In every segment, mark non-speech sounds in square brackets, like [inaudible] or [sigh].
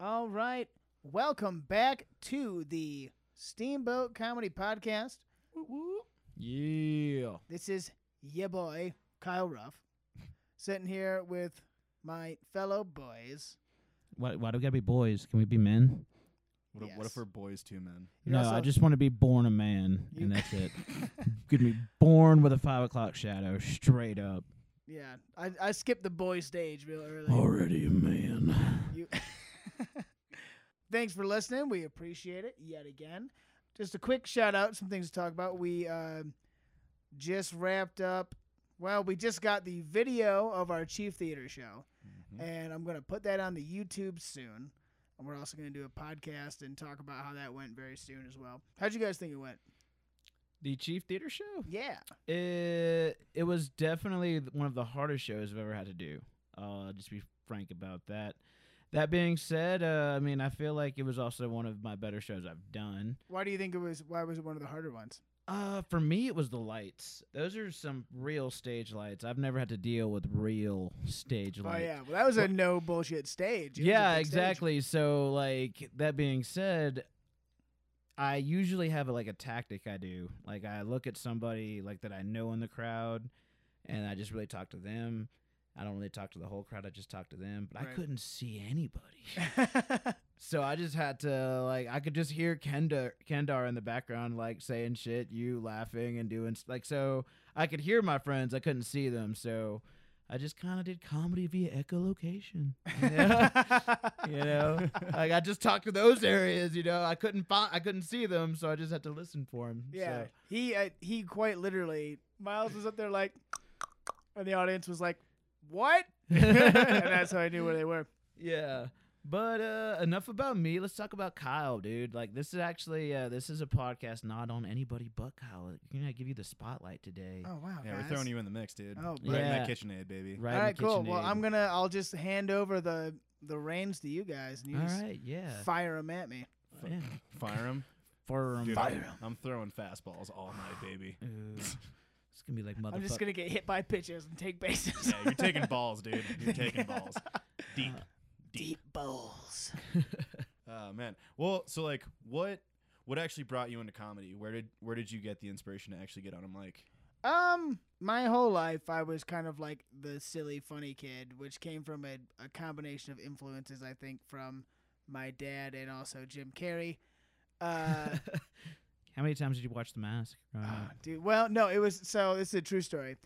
All right. Welcome back to the Steamboat Comedy Podcast. Yeah. This is ya boy, Kyle Ruff, sitting here with my fellow boys. Why, why do we gotta be boys? Can we be men? What, if, what Yes. if we're boys two men? You're no, also- I just want to be born a man, You- and that's it. [laughs] Gonna be born with a five o'clock shadow, straight up. Yeah, I, I skipped the boy stage real early. Already a man. You [laughs] [laughs] Thanks for listening. We appreciate it yet again. Just a quick shout out, some things to talk about. We uh, just wrapped up. Well, we just got the video of our Chief Theater show, Mhm. and I'm going to put that on the YouTube soon. And we're also going to do a podcast and talk about how that went very soon as well. How'd you guys think it went? The Chief Theater Show. Yeah. It it was definitely one of the hardest shows I've ever had to do. Uh, just be frank about that. That being said, uh, I mean, I feel like it was also one of my better shows I've done. Why do you think it was? Why was it one of the harder ones? Uh, for me, it was the lights. Those are some real stage lights. I've never had to deal with real stage lights. Oh yeah, well that was a no bullshit stage. It Yeah, big stage. exactly. So, like that being said, I usually have a, like a tactic I do. Like I look at somebody like that I know in the crowd, and I just really talk to them. I don't really talk to the whole crowd. I just talk to them. But I couldn't see anybody. [laughs] So I just had to like I could just hear Kendra Kendra in the background like saying shit, you laughing and doing like so I could hear my friends, I couldn't see them. So I just kind of did comedy via echolocation. You know? [laughs] you know? like I just talked to those areas, you know. I couldn't find I couldn't see them, so I just had to listen for them. Yeah, he uh, he quite literally. Miles was up there like, and the audience was like, "What?" [laughs] [laughs] and that's how I knew where they were. Yeah. But uh enough about me. Let's talk about Kyle, dude. Like this is actually uh this is a podcast not on anybody but Kyle. You're gonna give you the spotlight today. Oh wow, Yeah, guys. we're throwing you in the mix, dude. Oh, right buddy. in Yeah. that KitchenAid, baby. Right. All in the cool. Well, I'm gonna. I'll just hand over the the reins to you guys, and you All just right, yeah. fire them at me. yeah. Fire them. For um, Dude, fire. I'm, I'm throwing fastballs all night, baby. [laughs] Ooh. it's gonna be like motherfucker. I'm just gonna get hit by pitches and take bases. Yeah, you're taking [laughs] balls, dude. You're taking balls. [laughs] Deep. Uh, deep balls. Uh, [laughs] man. Well, so like, what what actually brought you into comedy? Where did where did you get the inspiration to actually get on a mic? Um, my whole life I was kind of like the silly, funny kid, which came from a, a combination of influences, I think, from my dad and also Jim Carrey. Uh, How many times did you watch The Mask? growing ah, dude, well, no, it was so. This is a true story.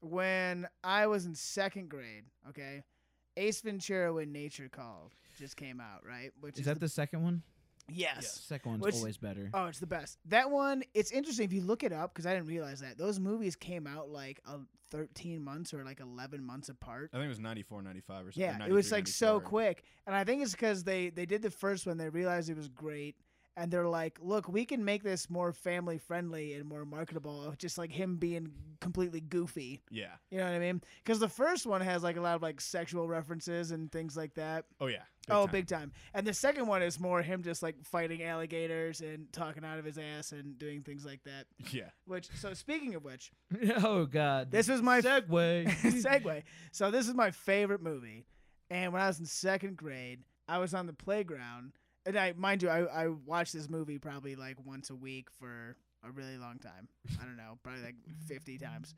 When I was in second grade, okay, Ace Ventura: When Nature Called just came out, right? Which is that the second one? yes? Second one's Which- always better. Oh, it's the best. That one, it's interesting if you look it up because I didn't realize that those movies came out like a 13 months or like 11 months apart. I think it was 94, 95 or something. Yeah, or it was like so quick, and I think it's because they they did the first one. They realized it was great, and they're like, "Look, we can make this more family friendly and more marketable." Just like him being completely goofy, Yeah. you know what I mean? Because the first one has like a lot of like sexual references and things like that. Oh yeah. oh, time. big time. And the second one is more him just like fighting alligators and talking out of his ass and doing things like that. Yeah. Which, so speaking of which, [laughs] oh God. this was my segue. segue. [laughs] So this is my favorite movie, and when I was in second grade, I was on the playground, and I, mind you, I, I watched this movie probably like once a week for a really long time. I don't know, probably like fifty times,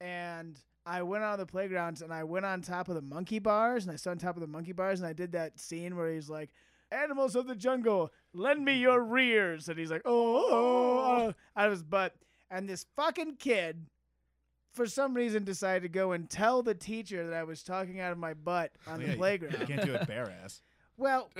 and I went on the playgrounds and I went on top of the monkey bars, and I stood on top of the monkey bars, and I did that scene where he's like. Animals of the jungle, lend me your rears. And he's like, oh oh, oh, oh, oh, out of his butt. And this fucking kid for some reason decided to go and tell the teacher that I was talking out of my butt on Oh, the playground. You can't do it bare [laughs] ass. Well,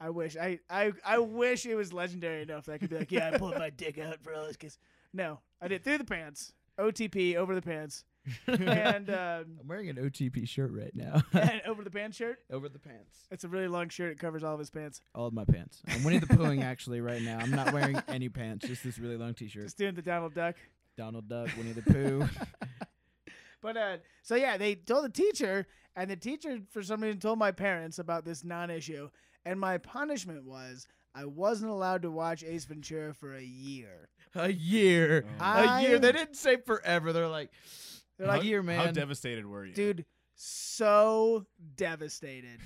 I wish I, I I wish it was legendary enough that I could be like, yeah, I pulled my dick out for all this. Cause no, I did through the pants, OTP over the pants, and um, I'm wearing an OTP shirt right now. [laughs] and [laughs] over the pants shirt. Over the pants. It's a really long shirt. It covers all of his pants. All of my pants. I'm Winnie the Poohing actually right now. I'm not wearing [laughs] any pants, just this really long T-shirt. Just doing the Donald Duck. Donald Duck, Winnie the Pooh. But uh, so yeah, they told the teacher, and the teacher for some reason told my parents about this non-issue, and my punishment was I wasn't allowed to watch Ace Ventura for a year. a year. Oh. a year. They didn't say forever. They're like, They're a like, year, man. How devastated were you? dude, so devastated.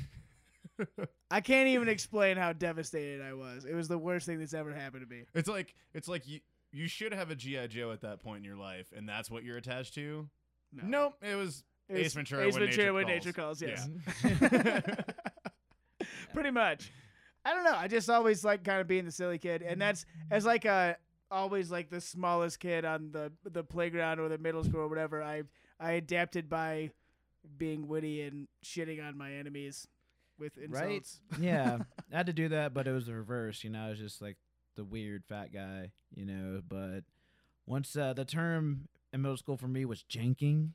[laughs] I can't even explain how devastated I was. It was the worst thing that's ever happened to me. It's like it's like you you should have a GI Joe at that point in your life, and that's what you're attached to. No. Nope, it was It was Ace Ventura Ace when Ventura nature when calls. nature calls. Yes. Yeah. [laughs] [laughs] Pretty much. I don't know. I just always like kind of being the silly kid, and that's as like a always like the smallest kid on the the playground or the middle school or whatever. I I adapted by being witty and shitting on my enemies with insults. Right? insults. yeah, [laughs] I had to do that, but it was the reverse. You know, I was just like the weird fat guy. You know, but once uh, the term in middle school for me was janking.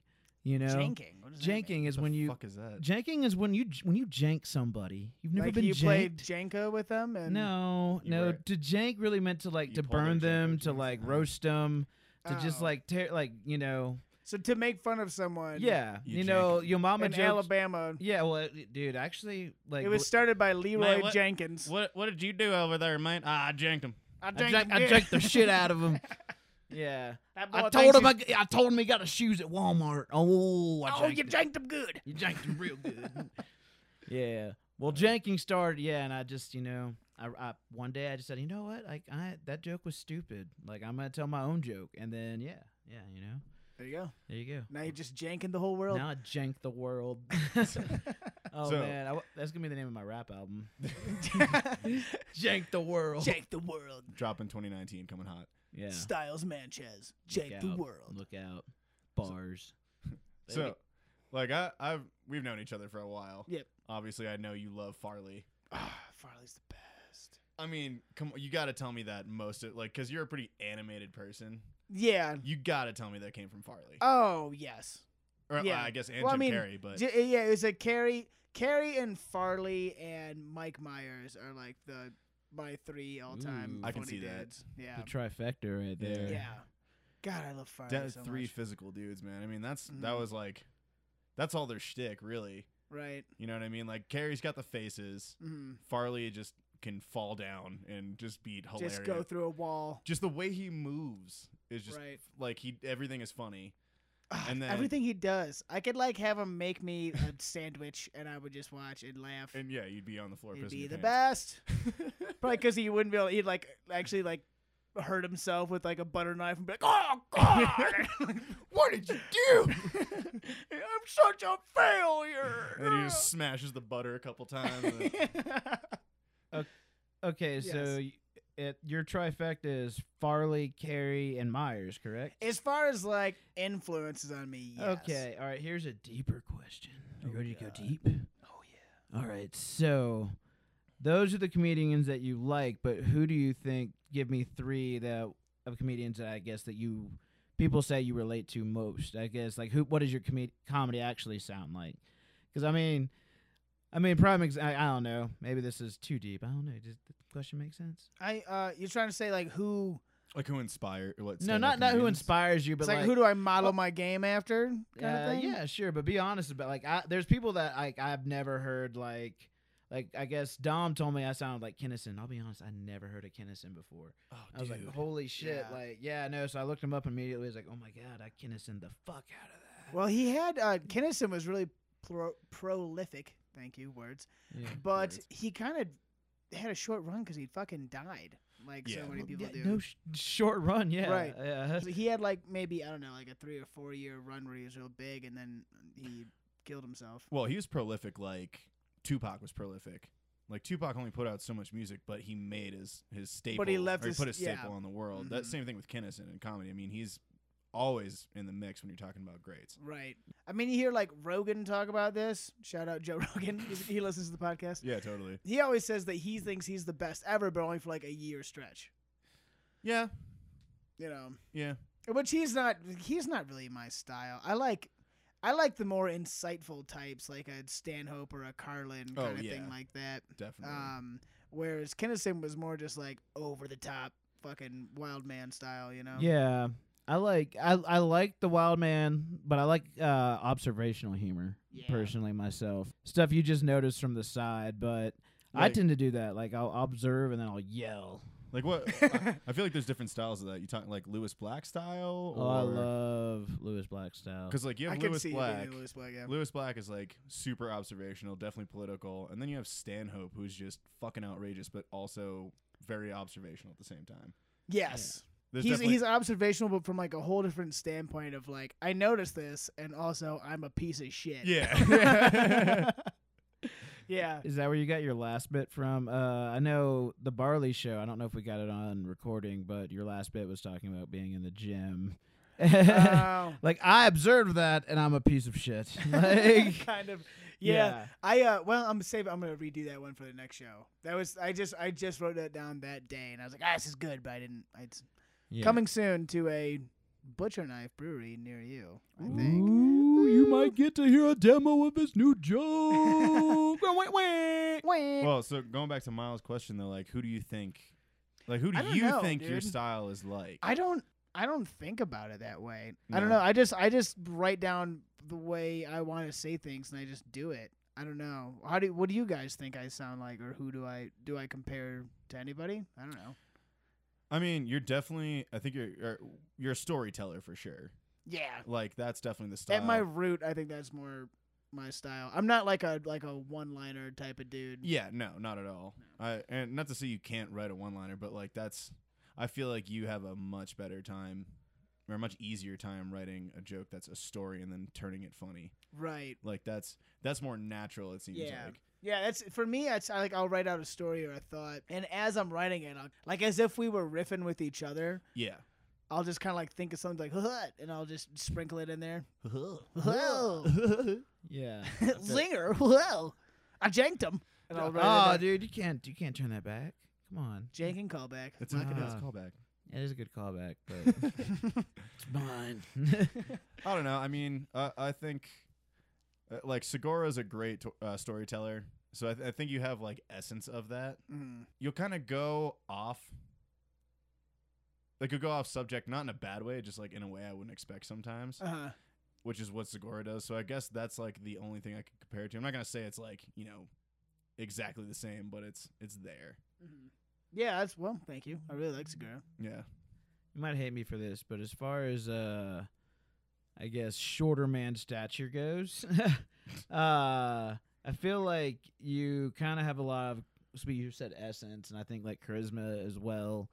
You know, Janking. What does that mean? janking is the when you fuck is that? janking is when you when you jank somebody. You've never like been you played janked. Jenga with them, and No, no. were- To jank really meant to like to burn them, to like Oh. roast them, to just Oh. like tear, like you know, so to make fun of someone. yeah, You you, know, your mama in jokes. Alabama, Yeah, well, dude, actually, like it was started by Leroy what- Jenkins. What what did you do over there, man? Ah, I janked him. I I janked janked, I janked the shit out of him. [laughs] Yeah, I told him I, he's- g- I told him he got his shoes at Walmart. Oh, I Oh, janked you him. janked him good. You janked him real good. [laughs] yeah. Well, janking started, yeah, and I just, you know, I, I one day I just said, you know what, like I that joke was stupid. Like I'm gonna tell my own joke, and then yeah, yeah, you know, There you go. there you go. Now you're just janking the whole world. Now I jank the world. [laughs] [laughs] oh So- man, I w that's gonna be the name of my rap album. jank the world. Jank the world. Dropping 2019, coming hot. Yeah. Styles Manchez. Look the out. world. Look out. Bars. [laughs] So, like I I've we've known each other for a while. Yep. Obviously, I know you love Farley. Ah, Farley's the best. I mean, come on, you got to tell me that most of like because you're a pretty animated person. Yeah. You got to tell me that came from Farley. Oh yes. or yeah. I guess and Well, I mean, Carrey, but J- yeah, it was a Carrey, Carrey and Farley and Mike Myers are like the my three all time. Ooh. I can see that. Yeah. The trifecta right there. Yeah. God, I love Farley that so three much. physical dudes, man. I mean, that's that Mhm. was like that's all their shtick, really. Right. You know what I mean? Like Carrey's got the faces. hmm Farley just can fall down and just be hilarious. Just go through a wall. Just the way he moves is just Right. like he everything is funny. And then- everything he does, I could like have him make me a sandwich, and I would just watch and laugh. And yeah, you'd be on the floor He'd be your the pants. best. [laughs] Probably because he wouldn't be able. He'd like actually like hurt himself with like a butter knife and be like, "Oh God, [laughs] what did you do? [laughs] I'm such a failure." and he just smashes the butter a couple times. and- Okay, so Yes. It, your trifecta is Farley, Carrey, and Myers, correct? as far as like influences on me, yes. Okay, all right. Here's a deeper question. Are you Oh, ready to go deep? Oh yeah. All right. So, those are the comedians that you like, but who do you think? Give me three that of comedians that I guess that you people say you relate to most. I guess like who? What does your com- comedy actually sound like? Because I mean, I mean, prime. Ex- I, I don't know. Maybe this is too deep. I don't know. Does the question make sense? I uh, you're trying to say like who? like who inspired? What? no, not not who inspires you, but It's like, like who do I model my game after? Kind uh, of thing. Yeah, sure, but be honest about like I, there's people that like I've never heard like like I guess Dom told me I sounded like Kinison. I'll be honest, I never heard of Kinison before. Oh, I was like, holy shit, Yeah. like yeah, no. So I looked him up immediately. I was like, oh my god, I Kinison the fuck out of that. Well, he had uh, Kinison was really pro- prolific. Thank you, words. yeah. But Words. he kind of had a short run because he fucking died, like Yeah. so many people yeah, do. No sh- short run, yeah, Right. Yeah. So he had like maybe I don't know, like a three or four year run where he was real big, and then he killed himself. Well, he was prolific. Like Tupac was prolific. Like Tupac only put out so much music, but he made his his staple. But he left or he his- put his staple on the world. That Mhm. same thing with Kinison in comedy. I mean, he's always in the mix when you're talking about greats. Right. I mean, you hear like Rogan talk about this. Shout out Joe [laughs] Rogan. He listens to the podcast. Yeah, totally. He always says that he thinks he's the best ever, but only for like a year stretch. Yeah, You know, yeah. which he's not. He's not really my style. I like. I like the more insightful types, like a Stanhope or a Carlin kind Oh, of yeah. thing like that. Definitely. Um, whereas Kinison was more just like over the top, fucking wild man style, you know? Yeah. I like I I like the wild man, but I like uh observational humor Yeah. personally myself. Stuff you just notice from the side, but I tend to do that. Like I'll observe and then I'll yell. Like what? [laughs] I, I feel like there's different styles of that. You talk like Lewis Black style, Oh, I love Lewis Black style. because like you I have can Lewis see Black. being Lewis Black. Yeah. Lewis Black is like super observational, definitely political, and then you have Stanhope, who's just fucking outrageous, but also very observational at the same time. Yes. There's He's definitely- he's observational, but from like a whole different standpoint of like I noticed this, and also I'm a piece of shit. yeah. [laughs] yeah. Is that where you got your last bit from? Uh, I know the Barley Show. I don't know if we got it on recording, but your last bit was talking about being in the gym. Oh. [laughs] like I observed that, and I'm a piece of shit. [laughs] Like, kind of. Yeah. I uh well I'm save I'm gonna redo that one for the next show. That was I just I just wrote that down that day and I was like, ah, this is good, but I didn't I it's yeah. coming soon to a butcher knife brewery near you, I think. Ooh, you might get to hear a demo of his new joke. [laughs] wait, wait. well, so going back to Miles' question though, like who do you think, like who do you know, think your style is like? I don't I don't think about it that way. I don't know. I just I just write down the way I want to say things and I just do it. I don't know. How do what do you guys think I sound like or who do I do I compare to anybody? I don't know. I mean, you're definitely. I think you're you're, you're a storyteller for sure. Yeah. Like that's definitely the style. At my root, I think that's more my style. I'm not like a like a one-liner type of dude. Yeah, no, not at all. I and not to say you can't write a one-liner, but like that's. I feel like you have a much better time, or a much easier time writing a joke that's a story and then turning it funny. Right. Like that's that's more natural. It seems Yeah. like. Yeah, that's for me. It's I like I'll write out a story or a thought, and as I'm writing it, I'll, like as if we were riffing with each other, Yeah. I'll just kind of like think of something like "Hut," and I'll just sprinkle it in there. [laughs] Whoa, Yeah. [laughs] zinger! Whoa, I janked him. And I'll write it Oh, dude, you can't you can't turn that back. Come on. Jank and callback. It's not a Knock it nice Ah. callback. It is a good callback, but [laughs] it's mine. I don't know. I mean, uh, I think uh, like Segura is a great to- uh, storyteller. So I, th- I think you have like essence of that. Mhm. You'll kind of go off. Like you'll go off subject, not in a bad way, just like in a way I wouldn't expect sometimes, Uh-huh. which is what Segura does. So I guess that's like the only thing I could compare it to. I'm not gonna say it's like you know exactly the same, but it's it's there. Mhm. Yeah, that's well. Thank you. I really like Segura. Yeah. you might hate me for this, but as far as uh I guess shorter man stature goes, [laughs] uh I feel like you kind of have a lot of so you said essence and I think like charisma as well.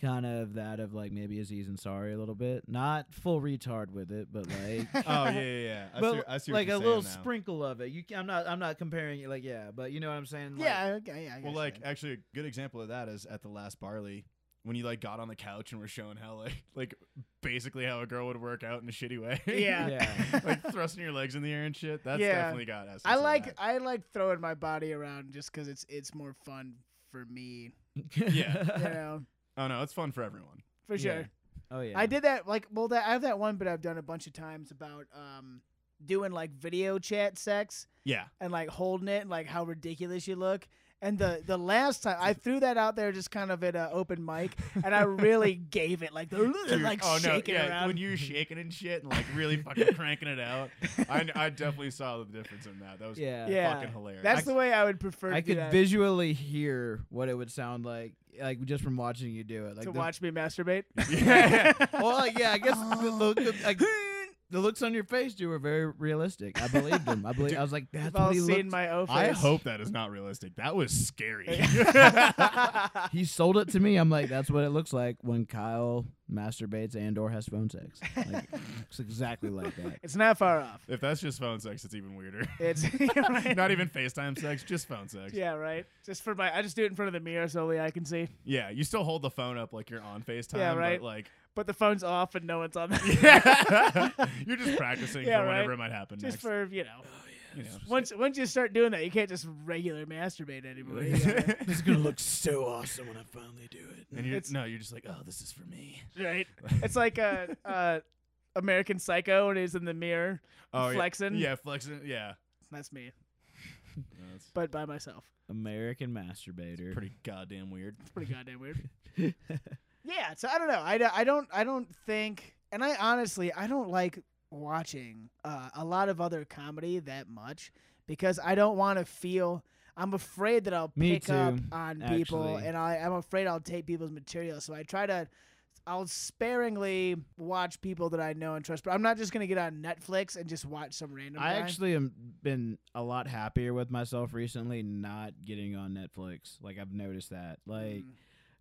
Kind of that of like maybe Aziz Ansari a little bit, not full retard with it, but like [laughs] Oh yeah, yeah, yeah. I but see, I see what like you're a little now. sprinkle of it. You, I'm not, I'm not comparing it. Like, yeah, but you know what I'm saying. Like, yeah, okay, yeah. I Well, like yeah. actually, a good example of that is at the last barley when you like got on the couch and were showing how like like basically how a girl would work out in a shitty way. [laughs] Yeah. Yeah. like thrusting your legs in the air and shit. That's Yeah. definitely got essence. I like that. I like throwing my body around just because it's it's more fun for me. Yeah. [laughs] You know, Oh no, it's fun for everyone. for Yeah. sure. oh yeah. I did that like well that I have that one, but I've done a bunch of times about um doing like video chat sex Yeah. and like holding it and like how ridiculous you look. And the the last time I threw that out there just kind of at an open mic, and I really [laughs] gave it like the Dude, [laughs] like oh no, yeah, around. when you're shaking and shit and like really fucking cranking it out, I, I definitely saw the difference in that. That was Yeah. yeah, fucking hilarious. that's I- the way I would prefer I to do could that, visually hear what it would sound like, like just from watching you do it. Like to the- watch me masturbate. [laughs] Yeah. well, like, yeah, I guess the, look, the, like, the looks on your face, you were very realistic. I believed him. I believe. I was like, that's what he seen looked. my O face. I hope that is not realistic. That was scary. [laughs] [laughs] he sold it to me. I'm like, that's what it looks like when Kyle masturbates and or has phone sex. Like, [laughs] it's exactly like that. it's not far off. if that's just phone sex, it's even weirder. It's not even FaceTime sex, just phone sex. Yeah, right. Just for my, I just do it in front of the mirror so only I can see. Yeah, you still hold the phone up like you're on FaceTime, Yeah, right. but like But the phone's off and no one's on. The [laughs] [laughs] you're just practicing Yeah, for whenever right. it might happen just next. for you know. you know, Once once you start doing that, you can't just regular masturbate anymore. [laughs] You gotta- This is gonna look so awesome when I finally do it. and you're it's- no, you're just like, oh, this is for me. right? It's like uh, uh, American Psycho when he's in the mirror. Oh, yeah. Flexing? Yeah, flexing. Yeah, That's me, that's but by myself. American masturbator. pretty goddamn weird. It's pretty goddamn weird. Yeah, so I don't know. I, I don't I don't think, and I honestly I don't like watching uh, a lot of other comedy that much because I don't want to feel. I'm afraid that I'll Me pick up on people, actually. and I, I'm afraid I'll take people's material. So I try to, I'll sparingly watch people that I know and trust. But I'm not just gonna get on Netflix and just watch some random. I guy. actually am been a lot happier with myself recently not getting on Netflix. Like I've noticed that. Like Mm.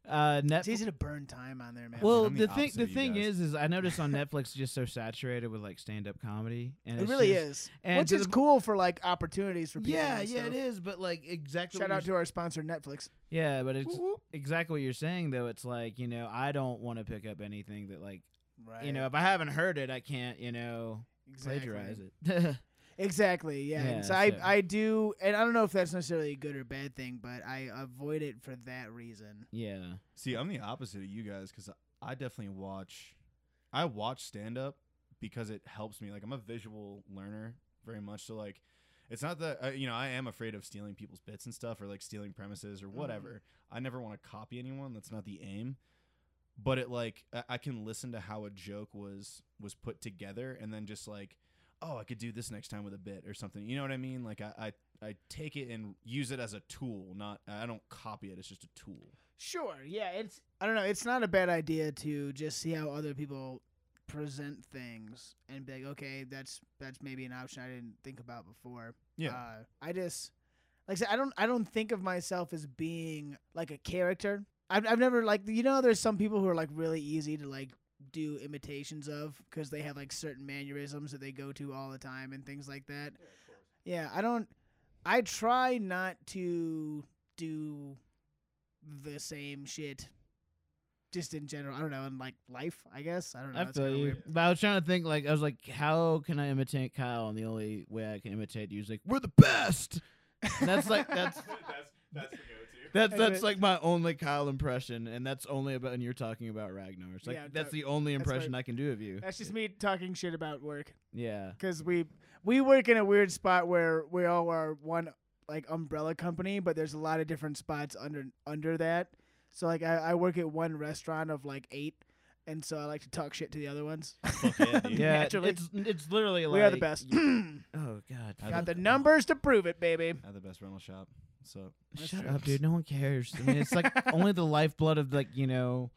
Uh it's easy to burn time on there, man. Well, the the thing the thing guys. is is I noticed on [laughs] Netflix it's just so saturated with like stand up comedy and it really just- is, and which is the- cool for like opportunities for people. Yeah, yeah, it is. But like exactly Shout out to our sponsor, Netflix. Yeah, but it's whoop. exactly what you're saying though. It's like, you know, I don't want to pick up anything that like Right. you know, if I haven't heard it, I can't, you know, exactly. plagiarize it. [laughs] Exactly. Yeah. Yeah, and so I so- I do, and I don't know if that's necessarily a good or bad thing, but I avoid it for that reason. yeah. See, I'm the opposite of you guys because I definitely watch. I watch stand up because it helps me. Like I'm a visual learner very much. So like, it's not that uh, you know I am afraid of stealing people's bits and stuff or like stealing premises or whatever. I never want to copy anyone. That's not the aim. But it like I, I can listen to how a joke was was put together and then just like. Oh, I could do this next time with a bit or something. You know what I mean? Like I, I, I take it and use it as a tool. Not I don't copy it. It's just a tool. Sure. Yeah. It's I don't know. It's not a bad idea to just see how other people present things and be like, okay, that's that's maybe an option I didn't think about before. Yeah. Uh, I just like I said, I don't I don't think of myself as being like a character. I've I've never like you know there's some people who are like really easy to like do imitations of because they have like certain mannerisms that they go to all the time and things like that. Yeah, I don't. I try not to do the same shit. Just in general, I don't know, in like life, I guess. I don't know. I it's feel you. weird. But I was trying to think, like, I was like, how can I imitate Kyle? And the only way I can imitate you is like, we're the best. And [laughs] that's like that's [laughs] that's that's the go-to. That's That's that's like my only Kyle impression, and that's only about when you're talking about Ragnar. It's like Yeah, that's the only that's my- impression I can do of you. That's just me talking shit about work. Yeah. because we we work in a weird spot where we all are one like umbrella company, but there's a lot of different spots under under that. So like I, I work at one restaurant of like eight, and so I like to talk shit to the other ones. Fuck yeah. [laughs] Yeah, Naturally. it's it's literally like we are the best. [clears throat] Oh God! I Got don't- the numbers to prove it, baby. At the best rental shop. So That's Shut true. up, dude. No one cares. I mean, it's like [laughs] only the lifeblood of like you know,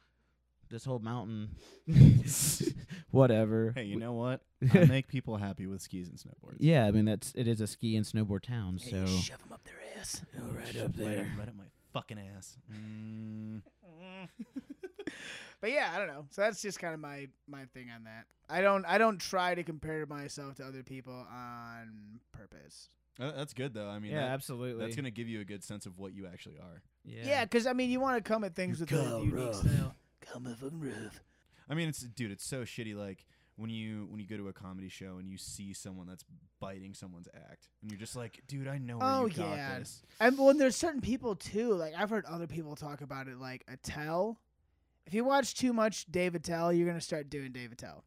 this whole mountain. [laughs] Whatever. hey, you know what? [laughs] I make people happy with skis and snowboards. Yeah, I mean that's it is a ski and snowboard town. So shove them up their ass. Oh, right up there. up, right up my fucking ass. Mm. but yeah, I don't know. So that's just kind of my my thing on that. I don't I don't try to compare myself to other people on purpose. Uh, That's good though. I mean, yeah, that- absolutely. that's gonna give you a good sense of what you actually are. yeah. Yeah, because I mean, you want to come at things with a Kyle unique Ruff. style. Come a fucking rough. I mean, it's dude, it's so shitty. Like when you when you go to a comedy show and you see someone that's biting someone's act, and you're just like, dude, I know where Oh, you got yeah. this. And when there's certain people too. Like I've heard other people talk about it. Like Attell. If you watch too much Dave Attell, you're gonna start doing Dave Attell.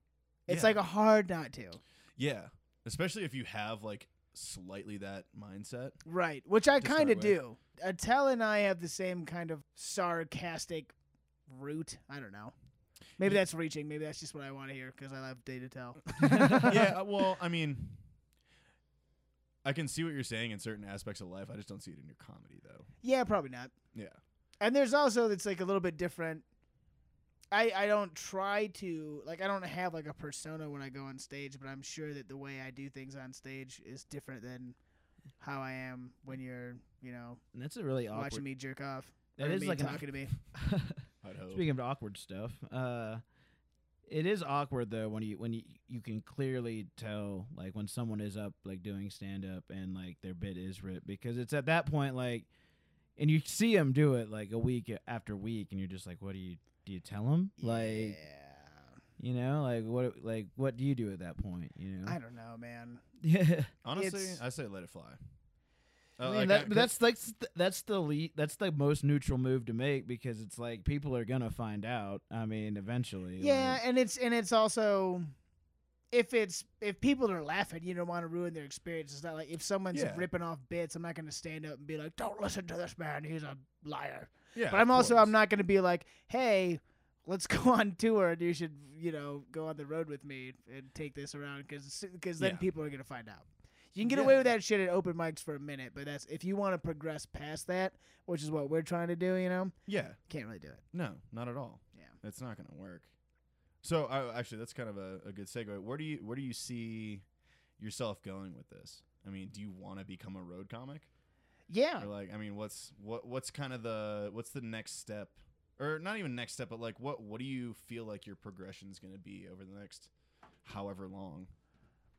It's Yeah. like a hard not to. Yeah, especially if you have like slightly that mindset. Right, which I kind of do. Attell and I have the same kind of sarcastic root. I don't know. Maybe Ye- that's reaching. Maybe that's just what I want to hear because I love Dave Attell. [laughs] yeah, uh, well, I mean, I can see what you're saying in certain aspects of life. I just don't see it in your comedy though. yeah, probably not. Yeah. And there's also it's like a little bit different. I I don't try to like I don't have like a persona when I go on stage, but I'm sure that the way I do things on stage is different than how I am when you're you know And that's a really awkward. watching me jerk off. That or is me like an- talking to me. [laughs] Speaking of awkward stuff, uh, it is awkward though when you when you you can clearly tell like when someone is up like doing stand up and like their bit is ripped because it's at that point like, and you see them do it like a week after week and you're just like, what do you do? You tell them like yeah, you know like what like what do you do at that point? You know, I don't know, man. yeah. [laughs] Honestly, it's- I say let it fly. I Uh, mean, like, that, I- that's like that's the le- that's the most neutral move to make because it's like people are gonna find out. I mean, eventually. Yeah, like- and it's and it's also if it's if people are laughing, you don't want to ruin their experience. It's not like if someone's Yeah. ripping off bits, I'm not going to stand up and be like, "Don't listen to this man, he's a liar." Yeah, but I'm also course. I'm not going to be like, "Hey, let's go [laughs] on tour and you should, you know, go on the road with me and take this around because because then Yeah. people are going to find out." You can get Yeah. away with that shit at open mics for a minute, but that's if you want to progress past that, which is what we're trying to do. You know, Yeah. can't really do it. No, not at all. Yeah. It's not going to work. So, uh, actually, that's kind of a, a good segue. Where do you where do you see yourself going with this? I mean, do you want to become a road comic? Yeah, Or like, I mean, what's what what's kind of the what's the next step, or not even next step, but like, what what do you feel like your progression is going to be over the next however long?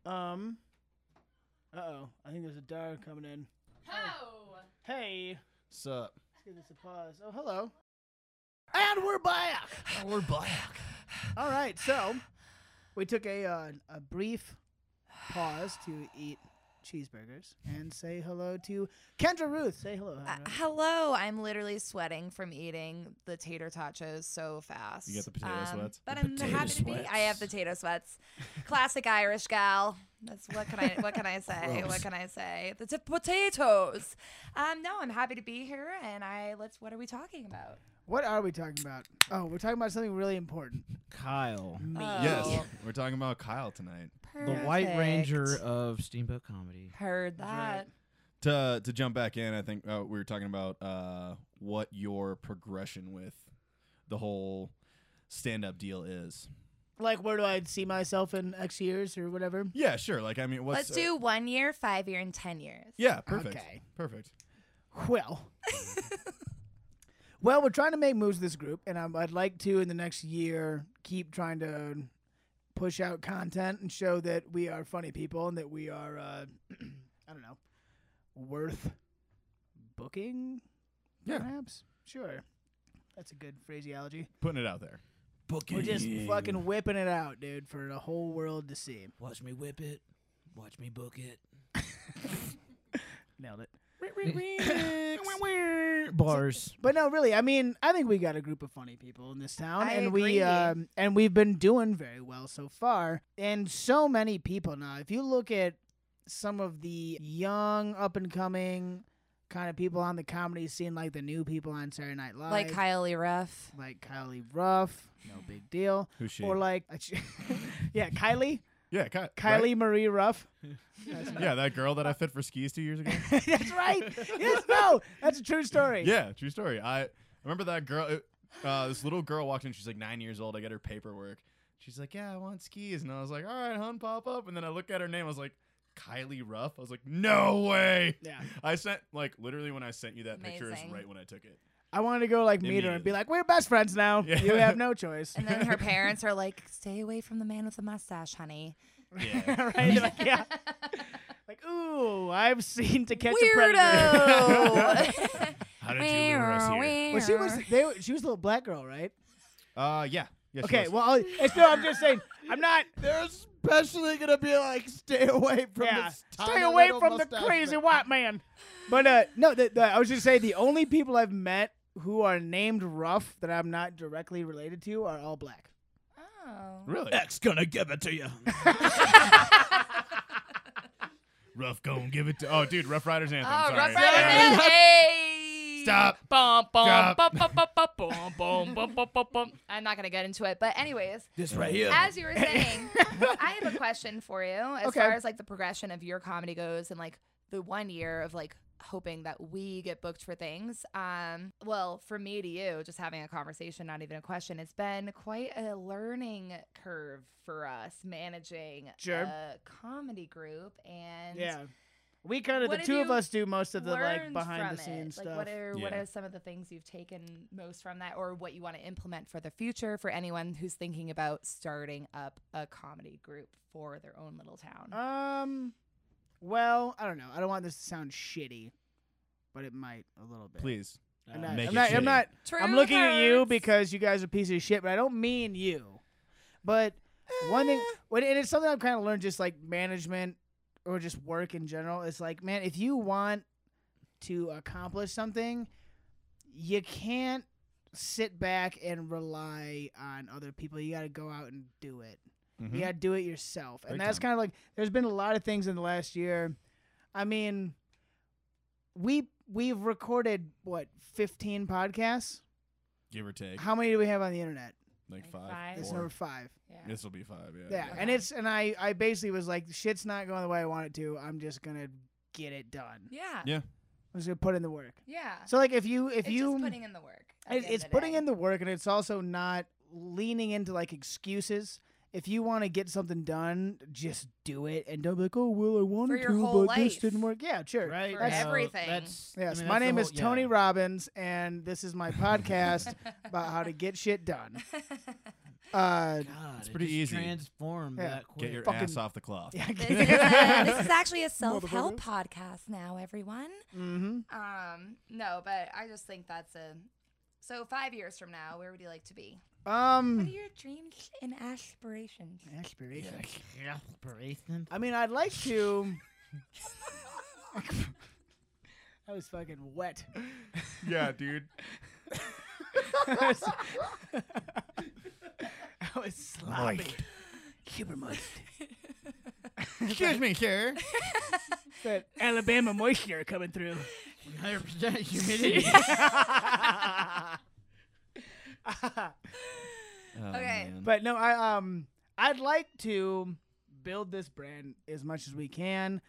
Um. Uh oh, I think there's a dog coming in. Hey, Sup? let's give this a pause. Oh, hello. And we're back. we're back. All right, so we took a uh, a brief pause to eat cheeseburgers and say hello to Kendra Ruth. Say hello. Uh, hello, I'm literally sweating from eating the tater tachos so fast. You got the potato Um, sweats? But The I'm potato happy to be. I have potato sweats. Classic Irish gal. That's what can I what can I say? Gross. What can I say? The t- potatoes. Um, no, I'm happy to be here. And I let's. What are we talking about? What are we talking about? Oh, we're talking about something really important. Kyle, Me. Oh. Yes, we're talking about Kyle tonight. The White Ranger of Steamboat Comedy. Heard that. right. To to jump back in, I think uh, we were talking about uh, what your progression with the whole stand up deal is. Like, where do I see myself in X years or whatever? Yeah, sure. Like, I mean, what's Let's uh, do one year, five year, and ten years. yeah, perfect. Okay. Perfect. Well, well, we're trying to make moves with this group, and I'm, I'd like to in the next year keep trying to push out content and show that we are funny people and that we are, uh, [clears throat] I don't know, worth booking. Yeah. Perhaps. Sure. That's a good phraseology. Putting it out there. Booking. We're just fucking whipping it out, dude, for the whole world to see. Watch me whip it. Watch me book it. [laughs] Nailed it. [laughs] Bars. But no, really, I mean, I think we got a group of funny people in this town, I and agree. we um, and we've been doing very well so far. And so many people now. If you look at some of the young, up and coming kind of people on the comedy scene, like the new people on Saturday Night Live, Like Kylie Ruff. like Kylie Ruff, no big deal, Who's she? or like, [laughs] yeah, Kylie, yeah, Ky- Kylie right? Marie Ruff. [laughs] [laughs] Yeah, that girl that I fit for skis two years ago. [laughs] that's right. Yes, no, that's a true story. yeah, true story. I remember that girl. Uh, this little girl walked in. She's like nine years old. I get her paperwork. She's like, "Yeah, I want skis," and I was like, "All right, hun, pop up." And then I look at her name. I was like, "Kylie Ruff." I was like, "No way." Yeah. I sent like literally when I sent you that picture is Amazing. right when I took it. I wanted to go like meet her and be like, "We're best friends now. [laughs] Yeah. You have no choice." And then her [laughs] parents are like, "Stay away from the man with the mustache, honey." Yeah. [laughs] right? They're like, yeah. Like, ooh, I've seen To Catch a Predator. How did you lure us here? well, she was they, were- she was a little black girl, right? Uh, yeah. yeah she Okay, was. well, I'll- it's no, I'm just saying, I'm not. They're especially gonna be like, stay away from yeah, this stay tiny away little from the mustache crazy man." white man. But uh, no, the, the, I was just saying the only people I've met who are named Ruff that I'm not directly related to are all black. oh. really X gonna give it to you. [laughs] rough. gonna give it to. Oh, dude, Rough Riders anthem. Oh, sorry. Rough Sorry. Riders. [laughs] Hey. Stop. Bum, bum, Stop. bum, bum, bum, bum, bum, bum, bum, bum, bum, bum. I'm not gonna get into it, but anyways, This right here. as you were [laughs] saying, I have a question for you as Okay. far as like the progression of your comedy goes, and like the one year of like hoping that we get booked for things. Um, well, from me to you, just having a conversation, not even a question, it's been quite a learning curve for us managing Sure. a comedy group and Yeah. We kind of, the two of us do most of the like behind the scenes it? stuff. Like, what are what are some of the things you've taken most from that, or what you want to implement for the future for anyone who's thinking about starting up a comedy group for their own little town? Um, well, I don't know. I don't want this to sound shitty, but it might a little bit. Please. I'm not. Make I'm it not, I'm not Truth I'm looking at you hurts. because you guys are pieces of shit, but I don't mean you. But one thing, eh. when and it's something I've kind of learned, just like management or just work in general. It's like, man, if you want to accomplish something, you can't sit back and rely on other people. You got to go out and do it. Mhm. You got to do it yourself. And Big that's kind of like there's been a lot of things in the last year. I mean, we we've recorded what 15 podcasts. Give or take. How many do we have on the internet? Like, Like five. five? It's number five. Yeah. This will be five. Yeah. Yeah, and it's and I I basically was like, shit's not going the way I want it to. I'm just gonna get it done. Yeah. Yeah. I'm just gonna put in the work. Yeah. So like if you if it's you just putting in the work. it- the it's putting day. in the work and it's also not leaning into like excuses. If you want to get something done, just do it and don't be like, oh well, I wanted your to, whole but this didn't work. Yeah, sure. Right. For That's- everything. That's, I Yes, mean, my name whole- is Tony yeah. Robbins, and this is my [laughs] podcast about how to get shit done. [laughs] Uh, God, It's pretty just easy. Transform Yeah. that quick. Get your Fucking- ass off the cloth. yeah. [laughs] this, is, uh, this is actually a self-help podcast now, everyone. mm-hmm. Um, no, but I just think that's a. So five years from now, where would you like to be? What Um, are your dreams and aspirations? Aspirations. Aspiration. I mean, I'd like to. [laughs] that was fucking wet. yeah, dude. [laughs] that was, that was sloppy. Super moist. Excuse me, sir. That Alabama moisture coming through. 100% humidity. [laughs] Oh, Okay. man. But no, I um, I'd like to build this brand as much as we can.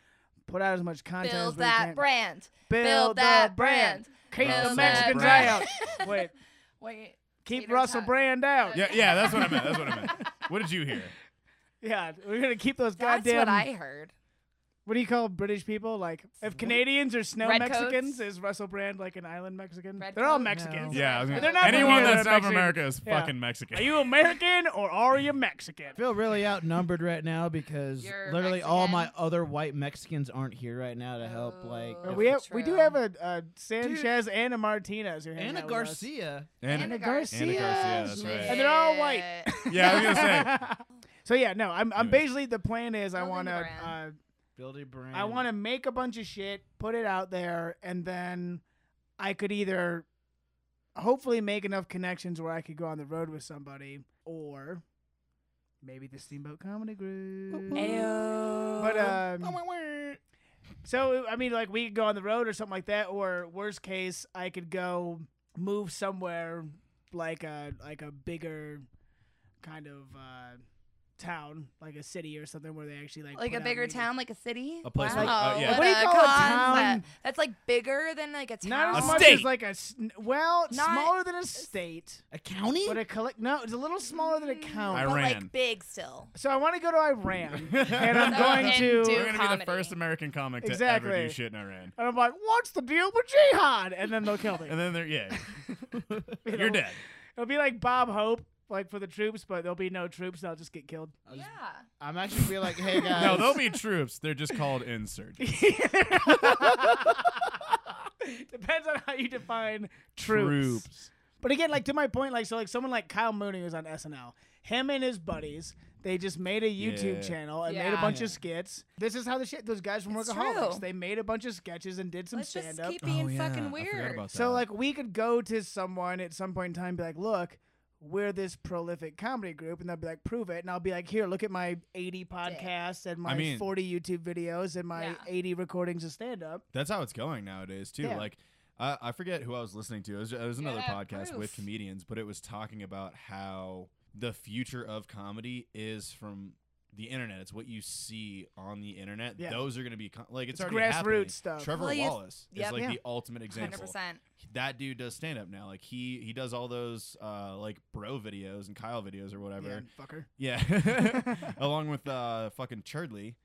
Put out as much content as Build we that can. brand. Build, Build the that brand. brand. Keep the Build Mexicans that out. [laughs] Wait, Wait. keep Tater Russell tot. Brand out. [laughs] yeah, yeah, that's what I meant. That's what I meant. What did you hear? [laughs] Yeah, we're gonna keep those That's goddamn. what I heard. What do you call British people? Like, if Canadians are snow Red Mexicans, coats? is Russell Brand like an island Mexican? Red They're all coat? Mexicans. No. Yeah, I was gonna, They're not anyone here, that's they're not from America is Yeah. fucking Mexican. Are you American or are you Mexican? I feel really outnumbered right now because You're literally all my other white Mexicans aren't here right now to help. Like Oh. if- we have, we do have a, a Sanchez and a Martinez who hang Anna with us. Garcia. and, Anna Garcia. Garcia. Anna Garcia, that's right. And they're all white. Yeah, I was gonna say. [laughs] so yeah, no, I'm, I'm basically the plan is I want to brand. uh, Build a brand. I want to make a bunch of shit, put it out there, and then I could either hopefully make enough connections where I could go on the road with somebody, or maybe the Steamboat Comedy Group. Ayo. But um, so I mean, like we could go on the road or something like that, or worst case, I could go move somewhere like a like a bigger kind of uh, town, like a city or something, where they actually like like put a bigger media. town, like a city. A place wow. like- uh, yeah. What, What do you call a concept. town? That's like bigger than like a town. Not as A much state. as like a well, Not- smaller than a state, a county. but a collect. No, it's a little smaller than a Mm, county. But like big still. So I want to go to Iran, [laughs] and I'm So- going to. do- We're gonna be the first American comic to ever do shit in Iran. And I'm like, what's the deal with jihad? And then they'll kill me. And then they're yeah, You [laughs] you're dead. It'll be like Bob Hope, like for the troops, but there'll be no troops. They'll just get killed. Yeah. I'm actually be like, hey [laughs] guys. No, they'll be troops. They're just called insurgents. [laughs] Depends on how you define troops. But again, like to my point, like so, like someone like Kyle Mooney was on SNL. Him and his buddies, they just made a YouTube Yeah. channel and made a Yeah. bunch Yeah. of skits. This is how the shit. Those guys from It's Workaholics, true. they made a bunch of sketches and did some Let's just stand up. keep being oh, yeah. fucking I forgot weird. about So that. like we could go to someone at some point in time and be like, look, we're this prolific comedy group, and they'll be like, prove it, and I'll be like, here, look at my 80 podcasts and my mean- 40 YouTube videos and my Yeah. 80 recordings of stand up. That's how it's going nowadays too. Yeah. Like I I forget who I was listening to. It was, it was another Yeah, podcast with comedians, but it was talking about how the future of comedy is from the internet. It's what you see on the internet. Yeah. Those are going to be com- like it's, It's already happening. grassroots stuff. Trevor Well, Wallace yep. is like Yeah. the ultimate Hundred example. percent. That dude does stand up now. Like he he does all those uh like bro videos and Kyle videos or whatever. Yeah, fucker. Yeah. [laughs] [laughs] Along with uh fucking Churdley.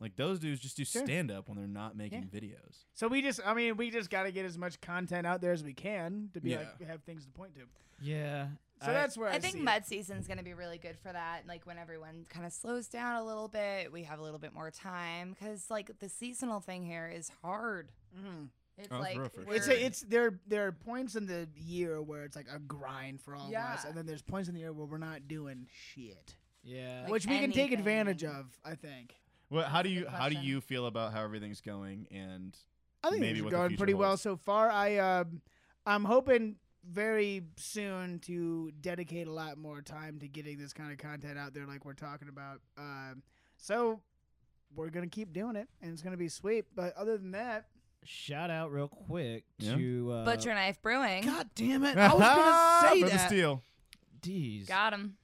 Like those dudes just do Sure. stand up when they're not making videos. So we just, I mean, we just got to get as much content out there as we can to be Yeah. like have things to point to. Yeah. So I- that's where I, I think see it. mud season's gonna be really good for that. Like when everyone kind of slows down a little bit, we have a little bit more time because like the seasonal thing here is hard. Mhm. It's Oh, like rough for we're- It's a, it's there. There are points in the year where it's like a grind for all of us, and then there's points in the year where we're not doing shit, Yeah. Like which we can take advantage of. I think. Well, how do you good how do you feel about how everything's going and I think Maybe things are going future pretty well so far. I um, I'm hoping very soon to dedicate a lot more time to getting this kind of content out there, like we're talking about. Um, so we're gonna keep doing it, and it's gonna be sweet. But other than that, Shout out real quick Yeah. to uh, Butcher Knife Brewing. God damn it! I was gonna [laughs] say For the that. steal. Jeez. Got him.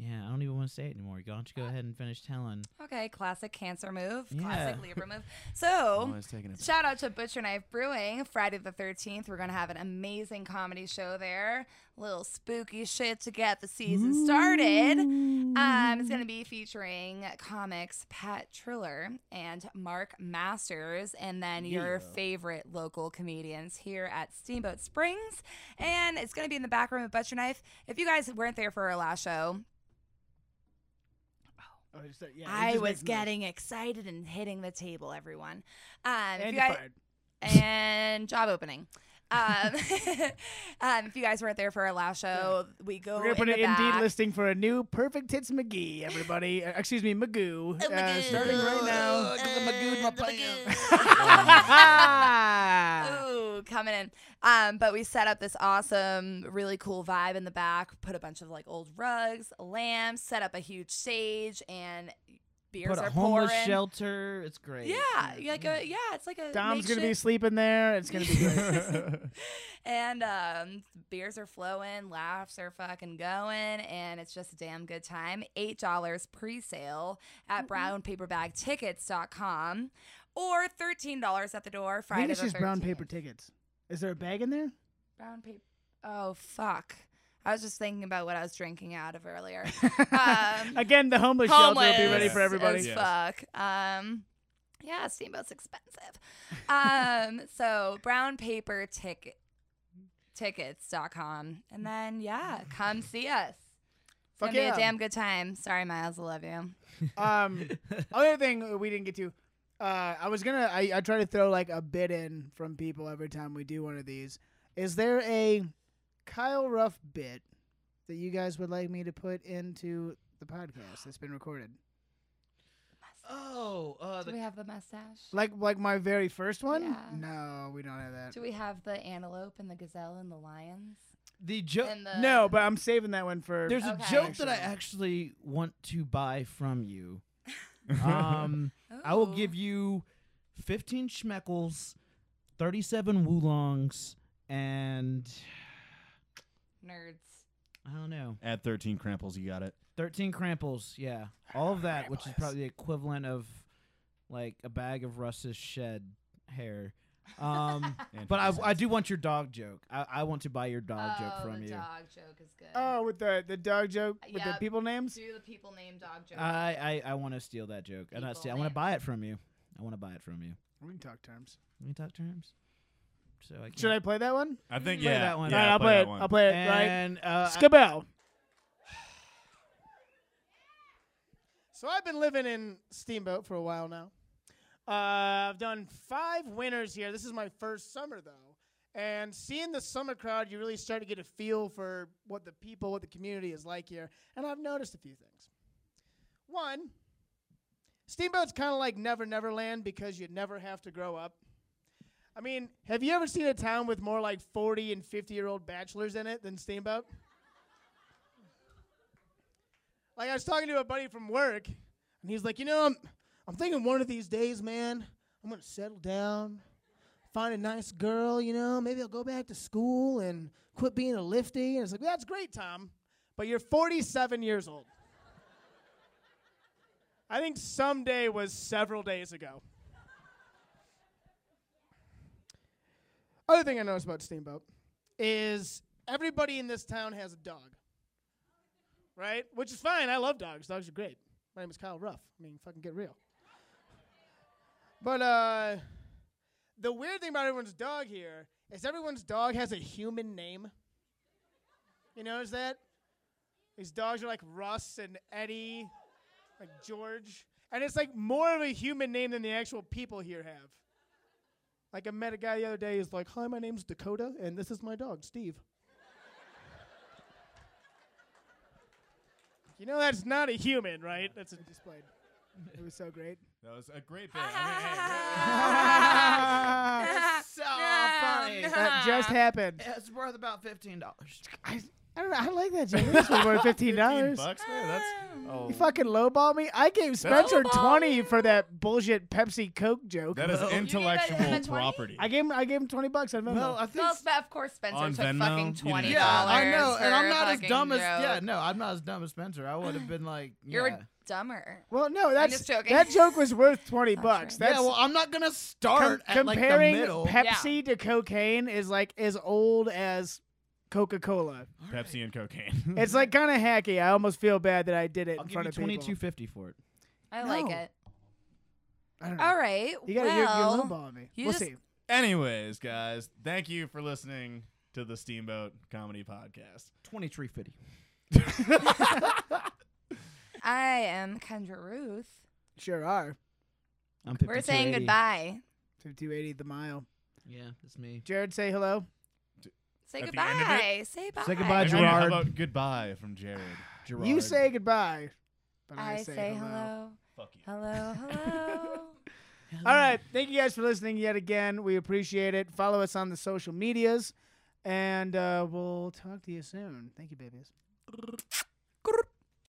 Yeah, I don't even want to say it anymore. Why don't you go ahead and finish telling? Okay, classic Cancer move, Yeah. classic Libra move. [laughs] So, it's taking it. shout out to Butcher Knife Brewing. Friday the 13th, we're going to have an amazing comedy show there. Little spooky shit to get the season started. Um, it's going to be featuring comics Pat Triller and Mark Masters, and then your favorite local comedians here at Steamboat Springs. And it's going to be in the back room of Butcher Knife. If you guys weren't there for our last show, Oh, just, uh, yeah, I was makes noise. getting excited and hitting the table, everyone. Um, And you you guys, fired. and job opening. Um, [laughs] um, if you guys weren't there for our last show, we go We're gonna put an the Indeed listing for a new Perfect Hits McGee. Everybody, uh, excuse me, Magoo. Uh, Magoo. starting right now. Uh, the Ah. [laughs] [laughs] Ooh, coming in. Um, but we set up this awesome, really cool vibe in the back. Put a bunch of like old rugs, lamps, set up a huge stage, and beers Put are homeless pouring. shelter. It's great. Yeah, like a yeah, it's like a Dom's gonna be sleeping there. It's gonna be great. [laughs] [laughs] and um, beers are flowing, laughs are fucking going, and it's just a damn good time. Eight dollars pre-sale at brownpaperbagtickets.com, or thirteen dollars at the door. Friday. I think it's just brown paper tickets. Is there a bag in there? Brown paper. Oh fuck! I was just thinking about what I was drinking out of earlier. [laughs] Um, Again, the homeless, shelter will be ready for everybody. Yes. fuck. Um, yeah, steamboat's expensive. Um, [laughs] so brown paper ticket tickets.com. and then yeah, come see us. It's Fuck gonna yeah. be a damn good time. Sorry, Miles, I love you. Um, [laughs] other thing we didn't get to, uh, I was gonna, I, I try to throw like a bit in from people every time we do one of these. Is there a Kyle Ruff bit that you guys would like me to put into the podcast that's been recorded? Oh, uh, Do we have the mustache? Like, like my very first one? Yeah. No, we don't have that. Do we have the antelope and the gazelle and the lions? the joke. The No, but I'm saving that one for. There's Okay. a joke that I actually want to buy from you. Um, I will give you 15 schmeckles, 37 wulongs, and nerds. I don't know, Add 13 cramples, you got it. 13 cramples. Yeah, all of that, which is probably the equivalent of like a bag of Russ's shed hair. Um, [laughs] but I, I do want your dog joke. I, I want to buy your dog joke oh, from the you. dog joke is good. oh, with the the dog joke with the people names. Do the people name dog joke. I, I, I want to steal that joke. And not steal. I want to buy it from you. I want to buy it from you. We can talk terms. Can we talk terms? So I Should I play that one? I think, Play yeah. that one. yeah, All right, I'll play that it. one. I'll play it. Right. And uh, I- Skabel. [sighs] So I've been living in Steamboat for a while now. Uh, I've done five winners here. This is my first summer though, and seeing the summer crowd, you really start to get a feel for what the people, what the community is like here. And I've noticed a few things. One, Steamboat's kind of like Never Never Land because you never have to grow up. I mean, have you ever seen a town with more like 40 and 50 year old bachelors in it than Steamboat? Like I was talking to a buddy from work, and he's like, you know, I'm, I'm thinking one of these days, man, I'm gonna settle down, find a nice girl, you know, maybe I'll go back to school and quit being a lifty. And it's like, that's great, Tom, but you're 47 years old. I think someday was several days ago. Other thing I noticed about Steamboat is everybody in this town has a dog right? Which is fine. I love dogs. Dogs are great. My name is Kyle Ruff. I mean, fucking get real. But uh, the weird thing about everyone's dog here is everyone's dog has a human name. You notice that? These dogs are like Russ and Eddie, like George. And it's like more of a human name than the actual people here have. Like I met a guy the other day. He's like, "Hi, my name's Dakota, and this is my dog, Steve." You know that's not a human, right? That's a displayed. It was so great. That was a great bit. I [laughs] so funny. That just happened. It's worth about fifteen dollars. I, I don't know. I like that joke. This was worth [laughs] fifteen dollars. bucks, man. That's oh, You fucking lowball me. I gave Spencer Lowball twenty me. for that bullshit Pepsi Coke joke. that is Well, you gave him a intellectual property. I gave him. I gave him twenty bucks on Venmo. Well, I think Well, of course, Spencer On took Venmo, fucking twenty do yeah, dollars. I know, and I'm not as fucking dumb as joke. yeah, no, I'm not as dumb as Spencer. I would have been like, You're yeah. Dumber. well, no, that's just joking. that joke was worth [laughs] twenty bucks. true. That's yeah, well, I'm not gonna com- start at like the comparing middle. Pepsi to cocaine is like as old as Coca Cola. Pepsi and cocaine. [laughs] It's like kind of hacky. I almost feel bad that I did it I'll in give front you of people. twenty two fifty for it. I like it. I don't know. All right. You got well, you're, you're lowballing me. you we'll just- see. Anyways, guys, thank you for listening to the Steamboat Comedy Podcast. Twenty three fifty. [laughs] I am Kendra Ruth. Sure are. I'm We're saying goodbye. Fifty-two eighty the mile. Yeah, that's me. Jared, say hello. Say At the end of goodbye. Say bye. Say goodbye, And How Gerard. about goodbye from Jared? [sighs] Gerard. You say goodbye. But I, I say hello. Fuck you. Hello. Hello. [laughs] All right. Thank you guys for listening yet again. We appreciate it. Follow us on the social medias, and uh, we'll talk to you soon. Thank you, babies.